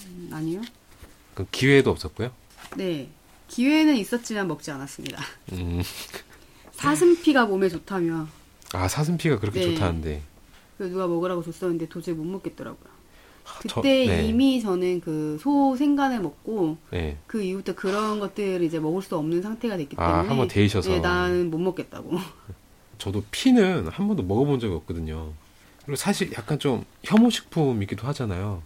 [SPEAKER 2] 음, 아니요.
[SPEAKER 1] 그 기회도 없었고요.
[SPEAKER 2] 네. 기회는 있었지만 먹지 않았습니다.
[SPEAKER 1] 음,
[SPEAKER 2] 사슴피가 몸에 좋다며
[SPEAKER 1] 아 사슴피가 그렇게
[SPEAKER 2] 네.
[SPEAKER 1] 좋다는데
[SPEAKER 2] 그 누가 먹으라고 줬었는데 도저히 못 먹겠더라고요. 그때
[SPEAKER 1] 저- 네.
[SPEAKER 2] 이미 저는 그 소 생간을 먹고
[SPEAKER 1] 네.
[SPEAKER 2] 그 이후부터 그런 것들을 이제 먹을 수 없는 상태가 됐기 때문에
[SPEAKER 1] 아 한번 데이셔서
[SPEAKER 2] 네, 나는 못 먹겠다고.
[SPEAKER 1] 저도 피는 한 번도 먹어본 적이 없거든요. 그리고 사실 약간 좀 혐오식품이기도 하잖아요.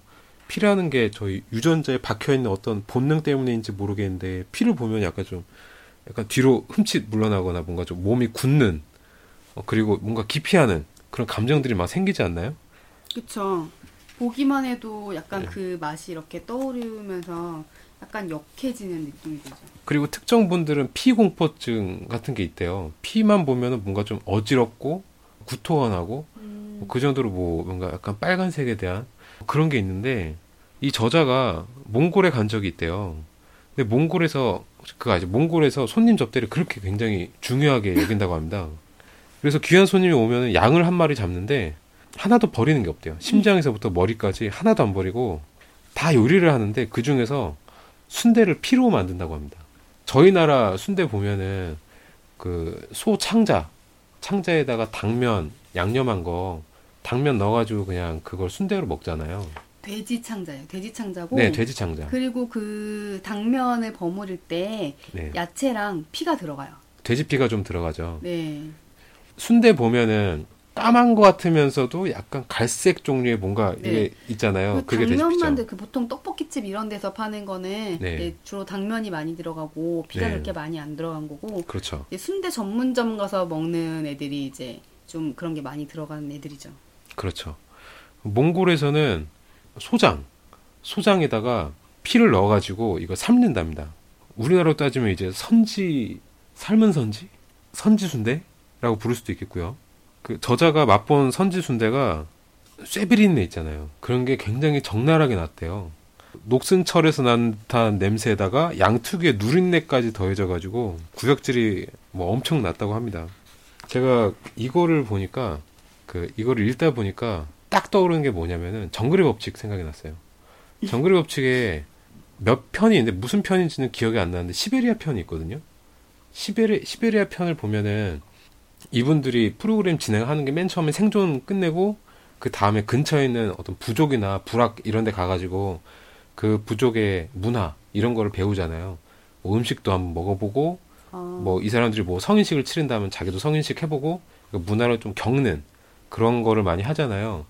[SPEAKER 1] 피라는 게 저희 유전자에 박혀 있는 어떤 본능 때문인지 모르겠는데 피를 보면 약간 좀 약간 뒤로 흠칫 물러나거나 뭔가 좀 몸이 굳는 어, 그리고 뭔가 기피하는 그런 감정들이 막 생기지 않나요?
[SPEAKER 2] 그쵸. 보기만 해도 약간
[SPEAKER 1] 네.
[SPEAKER 2] 그 맛이 이렇게 떠오르면서 약간 역해지는 느낌이 들죠.
[SPEAKER 1] 그리고 특정 분들은 피 공포증 같은 게 있대요. 피만 보면은 뭔가 좀 어지럽고 구토하고 뭐그 정도로 뭐 뭔가 약간 빨간색에 대한 그런 게 있는데 이 저자가 몽골에 간 적이 있대요. 근데 몽골에서 그 아직 몽골에서 손님 접대를 그렇게 굉장히 중요하게 여긴다고 합니다. 그래서 귀한 손님이 오면은 양을 한 마리 잡는데 하나도 버리는 게 없대요. 심장에서부터 머리까지 하나도 안 버리고 다 요리를 하는데 그 중에서 순대를 피로 만든다고 합니다. 저희 나라 순대 보면은 그 소 창자 창자에다가 당면 양념한 거 당면 넣어가지고 그냥 그걸 순대로 먹잖아요.
[SPEAKER 2] 돼지 창자예요. 돼지 창자고.
[SPEAKER 1] 네, 돼지 창자.
[SPEAKER 2] 그리고 그 당면을 버무릴 때
[SPEAKER 1] 네.
[SPEAKER 2] 야채랑 피가 들어가요.
[SPEAKER 1] 돼지 피가 좀 들어가죠.
[SPEAKER 2] 네.
[SPEAKER 1] 순대 보면은 까만 것 같으면서도 약간 갈색 종류의 뭔가
[SPEAKER 2] 네.
[SPEAKER 1] 이게 있잖아요.
[SPEAKER 2] 그
[SPEAKER 1] 그게 돼지
[SPEAKER 2] 당면
[SPEAKER 1] 피죠.
[SPEAKER 2] 만들 그 보통 떡볶이집 이런 데서 파는 거는
[SPEAKER 1] 네.
[SPEAKER 2] 주로 당면이 많이 들어가고 피가
[SPEAKER 1] 네.
[SPEAKER 2] 그렇게 많이 안 들어간 거고
[SPEAKER 1] 그렇죠.
[SPEAKER 2] 순대 전문점 가서 먹는 애들이 이제 좀 그런 게 많이 들어가는 애들이죠.
[SPEAKER 1] 그렇죠. 몽골에서는 소장, 소장에다가 피를 넣어가지고 이거 삶는답니다. 우리나라로 따지면 이제 선지, 삶은 선지? 선지 순대 라고 부를 수도 있겠고요. 그 저자가 맛본 선지 순대가 쇠비린내 있잖아요. 그런 게 굉장히 적나라하게 났대요. 녹슨 철에서 난 듯한 냄새에다가 양특유의 누린내까지 더해져가지고 구역질이 뭐 엄청 났다고 합니다. 제가 이거를 보니까 그 이거를 읽다 보니까 딱 떠오르는 게 뭐냐면은 정글의 법칙 생각이 났어요. 정글의 법칙에 몇 편이 있는데 무슨 편인지는 기억이 안 나는데 시베리아 편이 있거든요. 시베리, 시베리아 편을 보면은 이분들이 프로그램 진행하는 게 맨 처음에 생존 끝내고 그 다음에 근처에 있는 어떤 부족이나 부락 이런 데 가가지고 그 부족의 문화 이런 거를 배우잖아요. 뭐 음식도 한번 먹어보고
[SPEAKER 2] 아,
[SPEAKER 1] 뭐이 사람들이 뭐 성인식을 치른다면 자기도 성인식 해보고 그 문화를 좀 겪는 그런 거를 많이 하잖아요.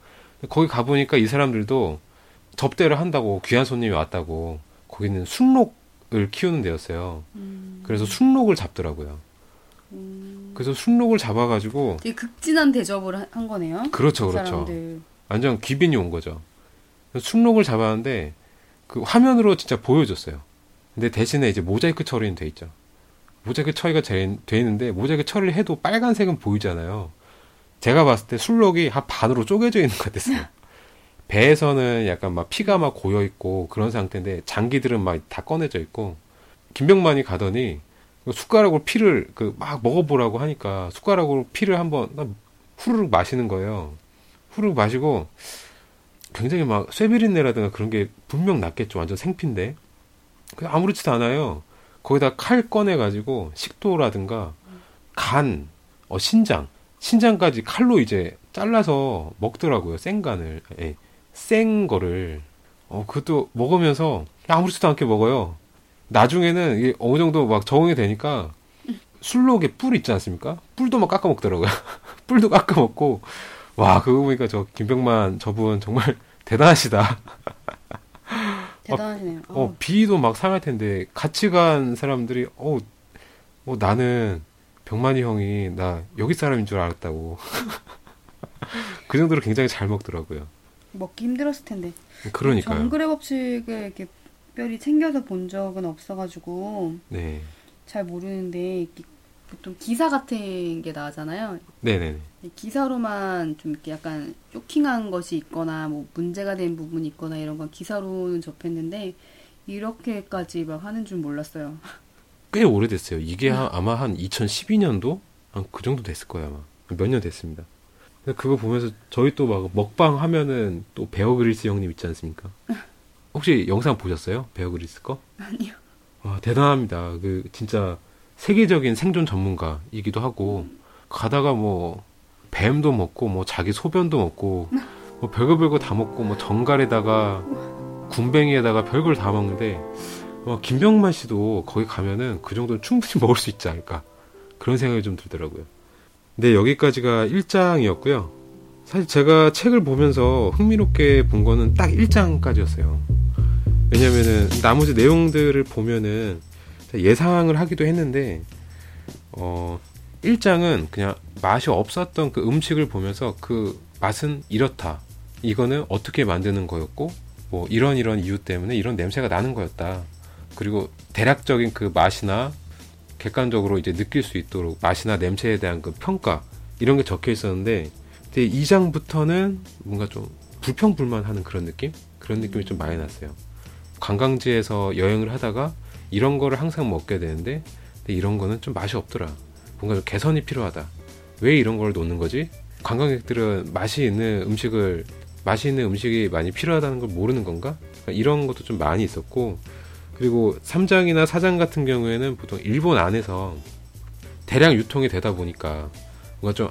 [SPEAKER 1] 거기 가보니까 이 사람들도 접대를 한다고 귀한 손님이 왔다고 거기는 순록을 키우는 데였어요.
[SPEAKER 2] 음,
[SPEAKER 1] 그래서 순록을 잡더라고요.
[SPEAKER 2] 음,
[SPEAKER 1] 그래서 순록을 잡아가지고
[SPEAKER 2] 되게 극진한 대접을 하- 한 거네요.
[SPEAKER 1] 그렇죠,
[SPEAKER 2] 그
[SPEAKER 1] 그렇죠.
[SPEAKER 2] 사람들.
[SPEAKER 1] 완전 귀빈이 온 거죠. 순록을 잡았는데 그 화면으로 진짜 보여줬어요. 근데 대신에 이제 모자이크 처리는 돼 있죠. 모자이크 처리가 돼, 돼 있는데 모자이크 처리를 해도 빨간색은 보이잖아요. 제가 봤을 때 순록이 한 반으로 쪼개져 있는 것 같았어요. 배에서는 약간 막 피가 막 고여 있고 그런 상태인데 장기들은 막 다 꺼내져 있고 김병만이 가더니 그 숟가락으로 피를 그 막 먹어보라고 하니까 숟가락으로 피를 한번 후루룩 마시는 거예요. 후루룩 마시고 굉장히 막 쇠비린내라든가 그런 게 분명 났겠죠. 완전 생피인데. 그 아무렇지도 않아요. 거기다 칼 꺼내가지고 식도라든가 간, 어, 신장, 신장까지 칼로 이제 잘라서 먹더라고요. 생간을. 예. 생 거를. 어, 그것도 먹으면서 아무렇지도 않게 먹어요. 나중에는 이게 어느 정도 막 적응이 되니까 술록에 뿔 있지 않습니까? 뿔도 막 깎아 먹더라고요. 뿔도 깎아 먹고 와 그거 보니까 저 김병만 저분 정말 대단하시다.
[SPEAKER 2] 대단하시네요.
[SPEAKER 1] 어
[SPEAKER 2] 어,
[SPEAKER 1] 비도 막 상할 텐데 같이 간 사람들이 어, 어 나는 병만이 형이 나 여기 사람인 줄 알았다고. 그 정도로 굉장히 잘 먹더라고요.
[SPEAKER 2] 먹기 힘들었을 텐데.
[SPEAKER 1] 그러니까요.
[SPEAKER 2] 정글의 법칙을 이렇게 특별히 챙겨서 본 적은 없어가지고
[SPEAKER 1] 네,
[SPEAKER 2] 잘 모르는데 이렇게 보통 기사 같은 게 나잖아요.
[SPEAKER 1] 네네.
[SPEAKER 2] 기사로만 좀 이렇게 약간 쇼킹한 것이 있거나 뭐 문제가 된 부분이 있거나 이런 건 기사로는 접했는데 이렇게까지 막 하는 줄 몰랐어요.
[SPEAKER 1] 꽤 오래됐어요. 이게 한- 아마 한 2012년도 한 그 정도 됐을 거예요 아마 몇 년 됐습니다. 그거 보면서 저희 또 막 먹방 하면은 또 베어 그릴스 형님 있지 않습니까? 혹시 영상 보셨어요? 베어 그릴스 거?
[SPEAKER 2] 아니요.
[SPEAKER 1] 와 대단합니다. 그 진짜 세계적인 생존 전문가이기도 하고 가다가 뭐 뱀도 먹고 뭐 자기 소변도 먹고 뭐 별거 별거 다 먹고 뭐 정갈에다가 군뱅이에다가 별걸 다 먹는데 어, 김병만 씨도 거기 가면은 그 정도는 충분히 먹을 수 있지 않을까 그런 생각이 좀 들더라고요. 네 여기까지가 1장이었고요. 사실 제가 책을 보면서 흥미롭게 본 거는 딱 1장까지였어요. 왜냐면은 나머지 내용들을 보면은 예상을 하기도 했는데 어 1장은 그냥 맛이 없었던 그 음식을 보면서 그 맛은 이렇다. 이거는 어떻게 만드는 거였고 뭐 이런 이런 이유 때문에 이런 냄새가 나는 거였다. 그리고 대략적인 그 맛이나 객관적으로 이제 느낄 수 있도록 맛이나 냄새에 대한 그 평가 이런 게 적혀 있었는데 근데 2장부터는 뭔가 좀 불평불만하는 그런 느낌? 그런 느낌이 좀 많이 났어요. 관광지에서 여행을 하다가 이런 거를 항상 먹게 되는데 근데 이런 거는 좀 맛이 없더라. 뭔가 좀 개선이 필요하다. 왜 이런 걸 놓는 거지? 관광객들은 맛이 있는 음식을 맛이 있는 음식이 많이 필요하다는 걸 모르는 건가? 그러니까 이런 것도 좀 많이 있었고 그리고 3장이나 4장 같은 경우에는 보통 일본 안에서 대량 유통이 되다 보니까 뭔가 좀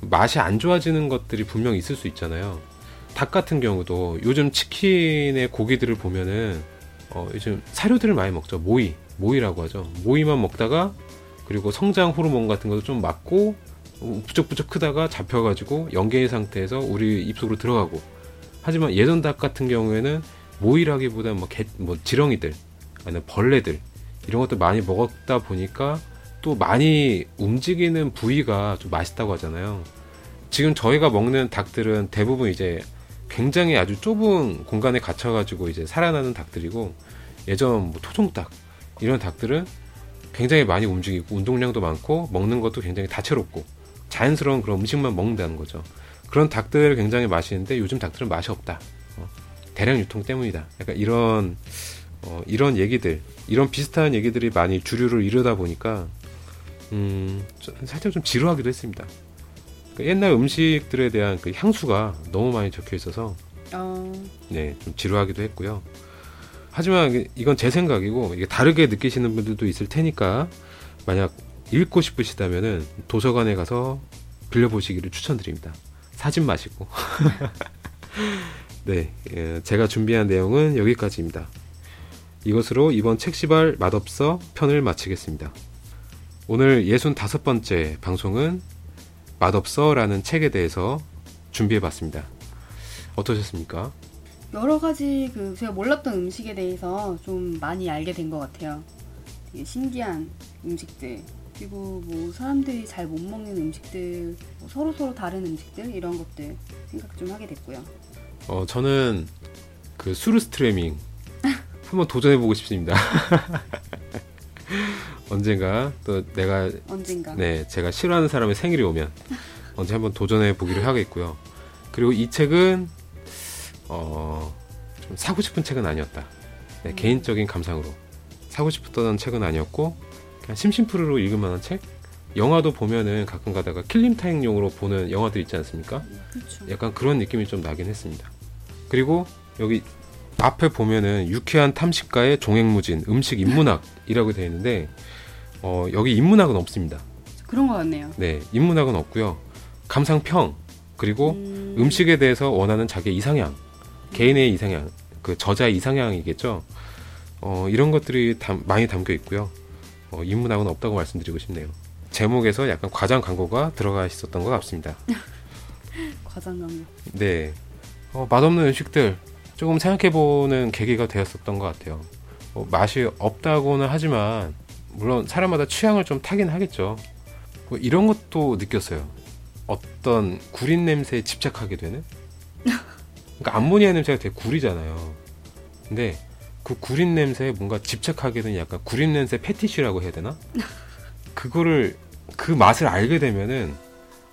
[SPEAKER 1] 맛이 안 좋아지는 것들이 분명 있을 수 있잖아요. 닭 같은 경우도 요즘 치킨의 고기들을 보면은 어, 요즘 사료들을 많이 먹죠. 모이, 모이라고 하죠. 모이만 먹다가 그리고 성장 호르몬 같은 것도 좀 맞고 어, 부쩍부쩍 크다가 잡혀가지고 연계의 상태에서 우리 입속으로 들어가고 하지만 예전 닭 같은 경우에는 모이라기보다 뭐, 개, 뭐 지렁이들 아니면 벌레들 이런 것도 많이 먹었다 보니까 또 많이 움직이는 부위가 좀 맛있다고 하잖아요. 지금 저희가 먹는 닭들은 대부분 이제 굉장히 아주 좁은 공간에 갇혀가지고 이제 살아나는 닭들이고 예전 뭐 토종닭 이런 닭들은 굉장히 많이 움직이고 운동량도 많고 먹는 것도 굉장히 다채롭고 자연스러운 그런 음식만 먹는다는 거죠. 그런 닭들 굉장히 맛있는데 요즘 닭들은 맛이 없다. 어, 대량 유통 때문이다. 약간 이런 어, 이런 얘기들, 이런 비슷한 얘기들이 많이 주류를 이루다 보니까 음, 살짝 좀 지루하기도 했습니다. 그 옛날 음식들에 대한 그 향수가 너무 많이 적혀 있어서 어... 네, 좀 지루하기도 했고요. 하지만 이건 제 생각이고 이게 다르게 느끼시는 분들도 있을 테니까 만약 읽고 싶으시다면은 도서관에 가서 빌려보시기를 추천드립니다. 사진 마시고. 네, 예, 제가 준비한 내용은 여기까지입니다. 이것으로 이번 책시발 맛없어 편을 마치겠습니다. 오늘 65번째 방송은 맛없어라는 책에 대해서 준비해 봤습니다. 어떠셨습니까?
[SPEAKER 2] 여러 가지 그 제가 몰랐던 음식에 대해서 좀 많이 알게 된 것 같아요. 되게 신기한 음식들 그리고 뭐 사람들이 잘 못 먹는 음식들 뭐 서로 서로 다른 음식들 이런 것들 생각 좀 하게 됐고요.
[SPEAKER 1] 어 저는 그 수르 스트레밍 한번 도전해 보고 싶습니다. 언젠가 또 내가
[SPEAKER 2] 언젠가
[SPEAKER 1] 네 제가 싫어하는 사람의 생일이 오면 언제 한번 도전해 보기를 하겠고요. 그리고 이 책은 어 좀 사고 싶은 책은 아니었다. 네, 음. 개인적인 감상으로 사고 싶었던 책은 아니었고 그냥 심심풀이로 읽을 만한 책. 영화도 보면은 가끔 가다가 killing time용으로 보는 영화들 있지 않습니까?
[SPEAKER 2] 그렇죠.
[SPEAKER 1] 약간 그런 느낌이 좀 나긴 했습니다. 그리고 여기 앞에 보면은 유쾌한 탐식가의 종횡무진 음식 인문학이라고 되어 있는데 어, 여기 인문학은 없습니다.
[SPEAKER 2] 그런 것 같네요.
[SPEAKER 1] 네, 인문학은 없고요. 감상평 그리고 음... 식에 대해서 원하는 자기의 이상향, 개인의 이상향, 그 저자의 이상향이겠죠. 어, 이런 것들이 담, 많이 담겨 있고요. 어, 인문학은 없다고 말씀드리고 싶네요. 제목에서 약간 과장 광고가 들어가 있었던 것 같습니다.
[SPEAKER 2] 과장 광고.
[SPEAKER 1] 네, 어, 맛없는 음식들 조금 생각해보는 계기가 되었었던 것 같아요. 뭐 맛이 없다고는 하지만 물론 사람마다 취향을 좀 타긴 하겠죠. 뭐 이런 것도 느꼈어요. 어떤 구린 냄새에 집착하게 되는? 그러니까 암모니아 냄새가 되게 구리잖아요. 근데 그 구린 냄새에 뭔가 집착하게 되는 약간 구린 냄새 패티시라고 해야 되나? 그거를 그 맛을 알게 되면은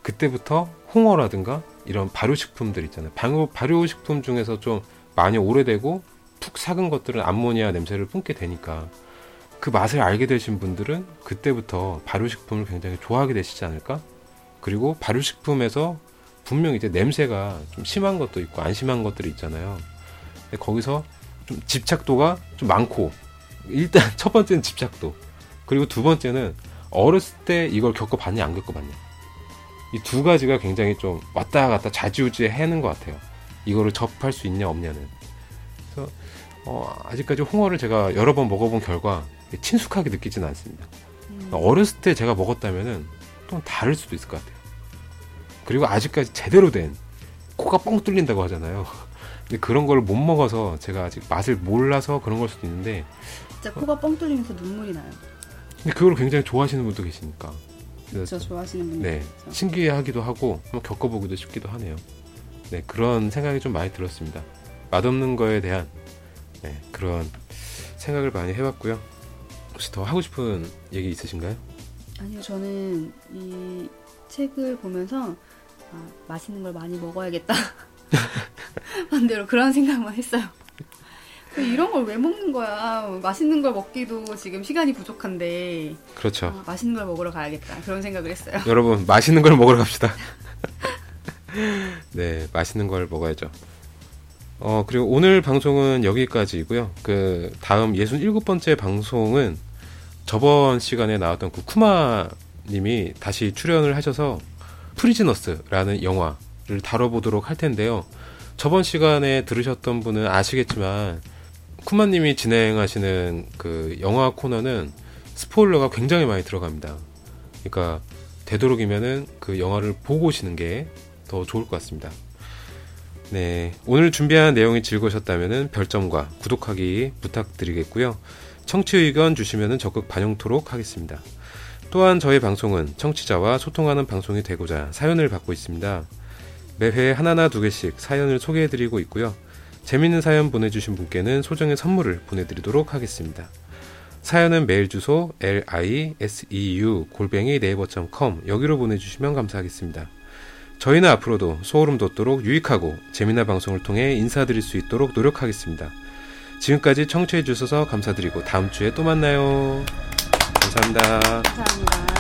[SPEAKER 1] 그때부터 홍어라든가 이런 발효식품들 있잖아요. 발효, 발효식품 중에서 좀 많이 오래되고 푹 삭은 것들은 암모니아 냄새를 뿜게 되니까 그 맛을 알게 되신 분들은 그때부터 발효식품을 굉장히 좋아하게 되시지 않을까? 그리고 발효식품에서 분명 이제 냄새가 좀 심한 것도 있고 안 심한 것들이 있잖아요. 거기서 좀 집착도가 좀 많고 일단 첫 번째는 집착도 그리고 두 번째는 어렸을 때 이걸 겪어봤냐 안 겪어봤냐 이 두 가지가 굉장히 좀 왔다 갔다 자지우지 해는 것 같아요. 이거를 접할 수 있냐 없냐는. 그래서 어, 아직까지 홍어를 제가 여러 번 먹어본 결과 친숙하게 느끼지는 않습니다. 음. 어렸을 때 제가 먹었다면은 또 다를 수도 있을 것 같아요. 그리고 아직까지 제대로 된 코가 뻥 뚫린다고 하잖아요. 근데 그런 걸 못 먹어서 제가 아직 맛을 몰라서 그런 걸 수도 있는데
[SPEAKER 2] 진짜 코가 뻥 뚫리면서 눈물이 나요.
[SPEAKER 1] 근데 그걸 굉장히 좋아하시는 분도 계시니까.
[SPEAKER 2] 그렇죠, 좋아하시는 분들.
[SPEAKER 1] 네, 있죠. 신기해하기도 하고 한번 겪어보기도 싶기도 하네요. 네, 그런 생각이 좀 많이 들었습니다. 맛없는 거에 대한 네, 그런 생각을 많이 해봤고요. 혹시 더 하고 싶은 얘기 있으신가요?
[SPEAKER 2] 아니요, 저는 이 책을 보면서 아, 맛있는 걸 많이 먹어야겠다. 반대로 그런 생각만 했어요. 이런 걸 왜 먹는 거야? 맛있는 걸 먹기도 지금 시간이 부족한데.
[SPEAKER 1] 그렇죠.
[SPEAKER 2] 아, 맛있는 걸 먹으러 가야겠다. 그런 생각을 했어요.
[SPEAKER 1] 여러분, 맛있는 걸 먹으러 갑시다. 네, 맛있는 걸 먹어야죠. 어, 그리고 오늘 방송은 여기까지이고요. 그 다음 67번째 방송은 저번 시간에 나왔던 그 쿠마 님이 다시 출연을 하셔서 프리즈너스라는 영화를 다뤄보도록 할 텐데요. 저번 시간에 들으셨던 분은 아시겠지만 쿠마님이 진행하시는 그 영화 코너는 스포일러가 굉장히 많이 들어갑니다. 그러니까 되도록이면은 그 영화를 보고 오시는 게 더 좋을 것 같습니다. 네. 오늘 준비한 내용이 즐거우셨다면 별점과 구독하기 부탁드리겠고요. 청취 의견 주시면 적극 반영토록 하겠습니다. 또한 저희 방송은 청취자와 소통하는 방송이 되고자 사연을 받고 있습니다. 매회 하나나 두 개씩 사연을 소개해드리고 있고요. 재밌는 사연 보내주신 분께는 소정의 선물을 보내드리도록 하겠습니다. 사연은 메일 주소 liseu 골뱅이 네이버.com 여기로 보내주시면 감사하겠습니다. 저희는 앞으로도 소름 돋도록 유익하고 재미난 방송을 통해 인사드릴 수 있도록 노력하겠습니다. 지금까지 청취해 주셔서 감사드리고 다음 주에 또 만나요. 감사합니다.
[SPEAKER 2] 감사합니다.